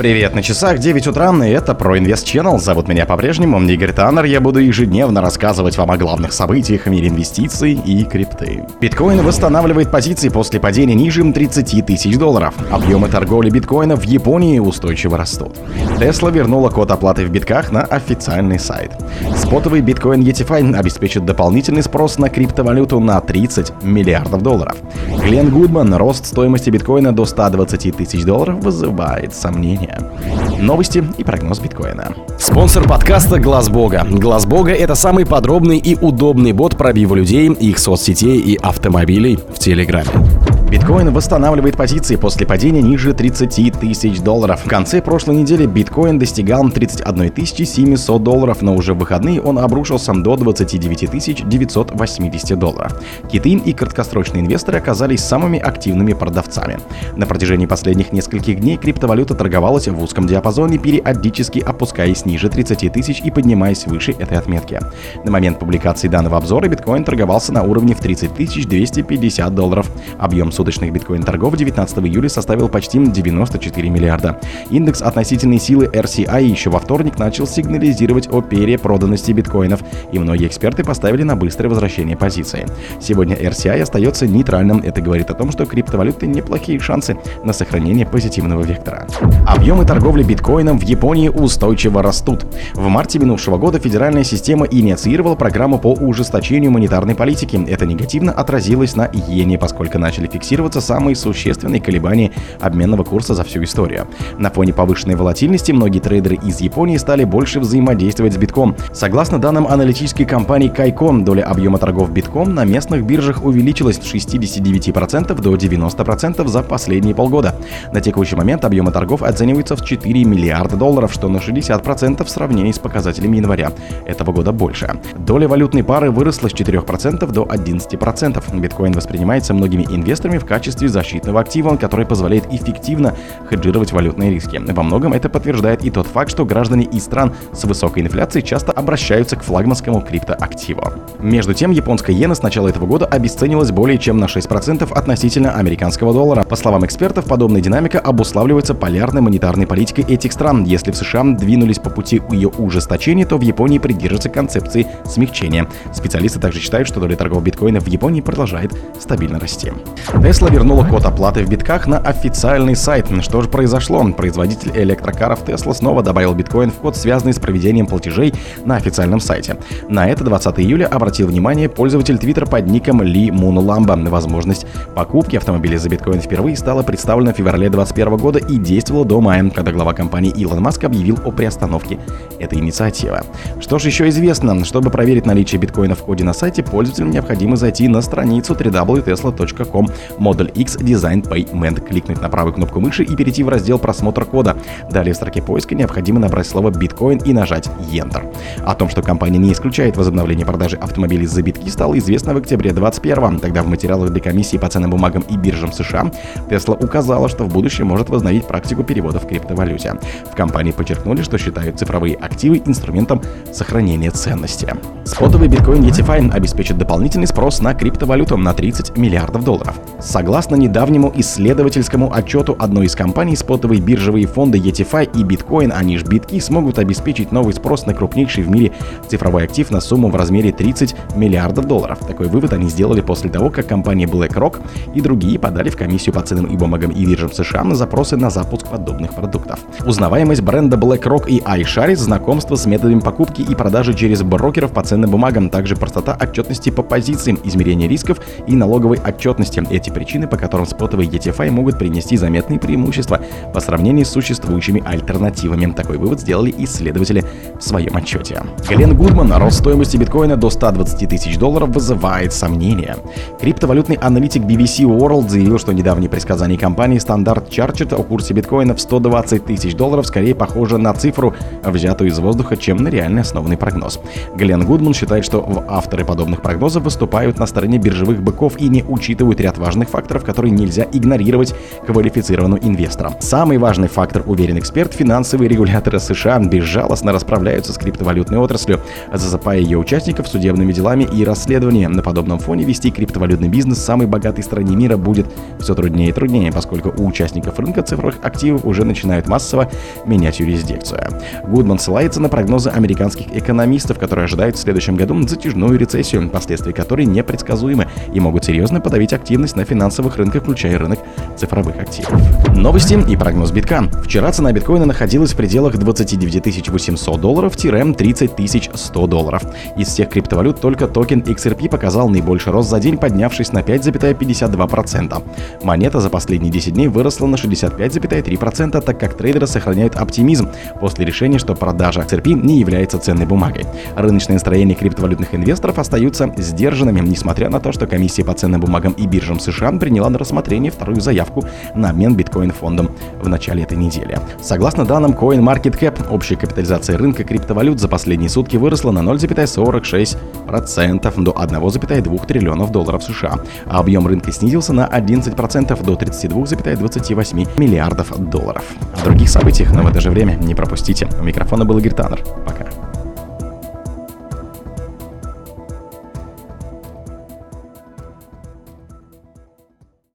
Привет, на часах 9 утра, и это про Инвест Channel. Зовут меня по-прежнему Игорь Таннер. Я буду ежедневно рассказывать вам о главных событиях в мире инвестиций и крипты. Биткоин восстанавливает позиции после падения ниже 30 тысяч долларов. Объемы торговли биткоина в Японии устойчиво растут. Тесла вернула код оплаты в битках на официальный сайт. Спотовый биткоин ETFI обеспечит дополнительный спрос на криптовалюту на 30 миллиардов долларов. Глен Гудман, рост стоимости биткоина до 120 тысяч долларов вызывает сомнения. Новости и прогноз биткоина. Спонсор подкаста Глаз Бога. Глаз Бога это самый подробный и удобный бот пробива людей, их соцсетей и автомобилей в Телеграме. Биткоин восстанавливает позиции после падения ниже 30 тысяч долларов. В конце прошлой недели биткоин достигал 31 700 долларов, но уже в выходные он обрушился до 29 980 долларов. Киты и краткосрочные инвесторы оказались самыми активными продавцами. На протяжении последних нескольких дней криптовалюта торговалась в узком диапазоне, периодически опускаясь ниже 30 тысяч и поднимаясь выше этой отметки. На момент публикации данного обзора биткоин торговался на уровне в 30 250 долларов. Объем суточных биткоин-торгов 19 июля составил почти 94 миллиарда. Индекс относительной силы RCI еще во вторник начал сигнализировать о перепроданности биткоинов, и многие эксперты поставили на быстрое возвращение позиции. Сегодня RCI остается нейтральным. Это говорит о том, что криптовалюты неплохие шансы на сохранение позитивного вектора. Объемы торговли биткоином в Японии устойчиво растут. В марте минувшего года федеральная система инициировала программу по ужесточению монетарной политики. Это негативно отразилось на иене, поскольку начали фиксировать фиксироваться самые существенные колебания обменного курса за всю историю. На фоне повышенной волатильности многие трейдеры из Японии стали больше взаимодействовать с битком. Согласно данным аналитической компании Кайкон, доля объема торгов битком на местных биржах увеличилась с 69% до 90% за последние полгода. На текущий момент объемы торгов оцениваются в 4 миллиарда долларов, что на 60% в сравнении с показателями января этого года больше. Доля валютной пары выросла с 4% до 11%. Биткоин воспринимается многими инвесторами в качестве защитного актива, который позволяет эффективно хеджировать валютные риски. Во многом это подтверждает и тот факт, что граждане из стран с высокой инфляцией часто обращаются к флагманскому криптоактиву. Между тем, японская иена с начала этого года обесценилась более чем на 6% относительно американского доллара. По словам экспертов, подобная динамика обуславливается полярной монетарной политикой этих стран. Если в США двинулись по пути ее ужесточения, то в Японии придерживаются концепции смягчения. Специалисты также считают, что доля торгов биткоина в Японии продолжает стабильно расти. Tesla вернула код оплаты в битках на официальный сайт. Что же произошло? Производитель электрокаров Tesla снова добавил биткоин в код, связанный с проведением платежей на официальном сайте. На это 20 июля обратил внимание пользователь Twitter под ником Ли Мунламба. Возможность покупки автомобиля за биткоин впервые стала представлена в феврале 2021 года и действовала до мая, когда глава компании Илон Маск объявил о приостановке этой инициативы. Что же еще известно? Чтобы проверить наличие биткоина в коде на сайте, пользователям необходимо зайти на страницу www.tesla.com модуль X Design Payment, кликнуть на правую кнопку мыши и перейти в раздел просмотра кода. Далее в строке поиска необходимо набрать слово биткоин и нажать Enter. О том, что компания не исключает возобновление продажи автомобилей за битки, стало известно в октябре 2021. Тогда в материалах для комиссии по ценным бумагам и биржам США Tesla указала, что в будущем может возобновить практику перевода в криптовалюте. В компании подчеркнули, что считают цифровые активы инструментом сохранения ценности. Спотовый биткоин ETFI обеспечит дополнительный спрос на криптовалюту на 30 миллиардов долларов. Согласно недавнему исследовательскому отчету одной из компаний, спотовые биржевые фонды ETFI и биткоин, они же битки, смогут обеспечить новый спрос на крупнейший в мире цифровой актив на сумму в размере 30 миллиардов долларов. Такой вывод они сделали после того, как компания BlackRock и другие подали в комиссию по ценным и бумагам и биржам США на запросы на запуск подобных продуктов. Узнаваемость бренда BlackRock и iShares, знакомство с методами покупки и продажи через брокеров по ценным бумагам, также простота отчетности по позициям, измерение рисков и налоговой отчетности. Эти причины причины, по которым спотовые ETFI могут принести заметные преимущества по сравнению с существующими альтернативами. Такой вывод сделали исследователи в своем отчете. Глен Гудман, рост стоимости биткоина до 120 тысяч долларов вызывает сомнения. Криптовалютный аналитик BBC World заявил, что недавние предсказания компании Standard Chartered о курсе биткоина в 120 тысяч долларов скорее похожи на цифру, взятую из воздуха, чем на реальный основанный прогноз. Глен Гудман считает, что авторы подобных прогнозов выступают на стороне биржевых быков и не учитывают ряд важных важных факторов, которые нельзя игнорировать квалифицированным инвесторам. Самый важный фактор, уверен эксперт, финансовые регуляторы США безжалостно расправляются с криптовалютной отраслью, засыпая ее участников судебными делами и расследованиями. На подобном фоне вести криптовалютный бизнес в самой богатой стране мира будет все труднее и труднее, поскольку у участников рынка цифровых активов уже начинают массово менять юрисдикцию. Гудман ссылается на прогнозы американских экономистов, которые ожидают в следующем году затяжную рецессию, последствия которой непредсказуемы и могут серьезно подавить активность на финансовых рынках, включая рынок цифровых активов. Новости и прогноз битка. Вчера цена биткоина находилась в пределах 29 800 долларов-30 100 долларов. Из всех криптовалют только токен XRP показал наибольший рост за день, поднявшись на 5,52%. Монета за последние 10 дней выросла на 65,3%, так как трейдеры сохраняют оптимизм после решения, что продажа XRP не является ценной бумагой. Рыночные настроения криптовалютных инвесторов остаются сдержанными, несмотря на то, что комиссия по ценным бумагам и биржам США приняла на рассмотрение вторую заявку на обмен биткоин-фондом в начале этой недели. Согласно данным CoinMarketCap, общая капитализация рынка криптовалют за последние сутки выросла на 0,46% до 1,2 триллионов долларов США, а объем рынка снизился на 11% до 32,28 миллиардов долларов. О других событиях, но в это же время не пропустите. У микрофона был Игорь Таннер. Пока.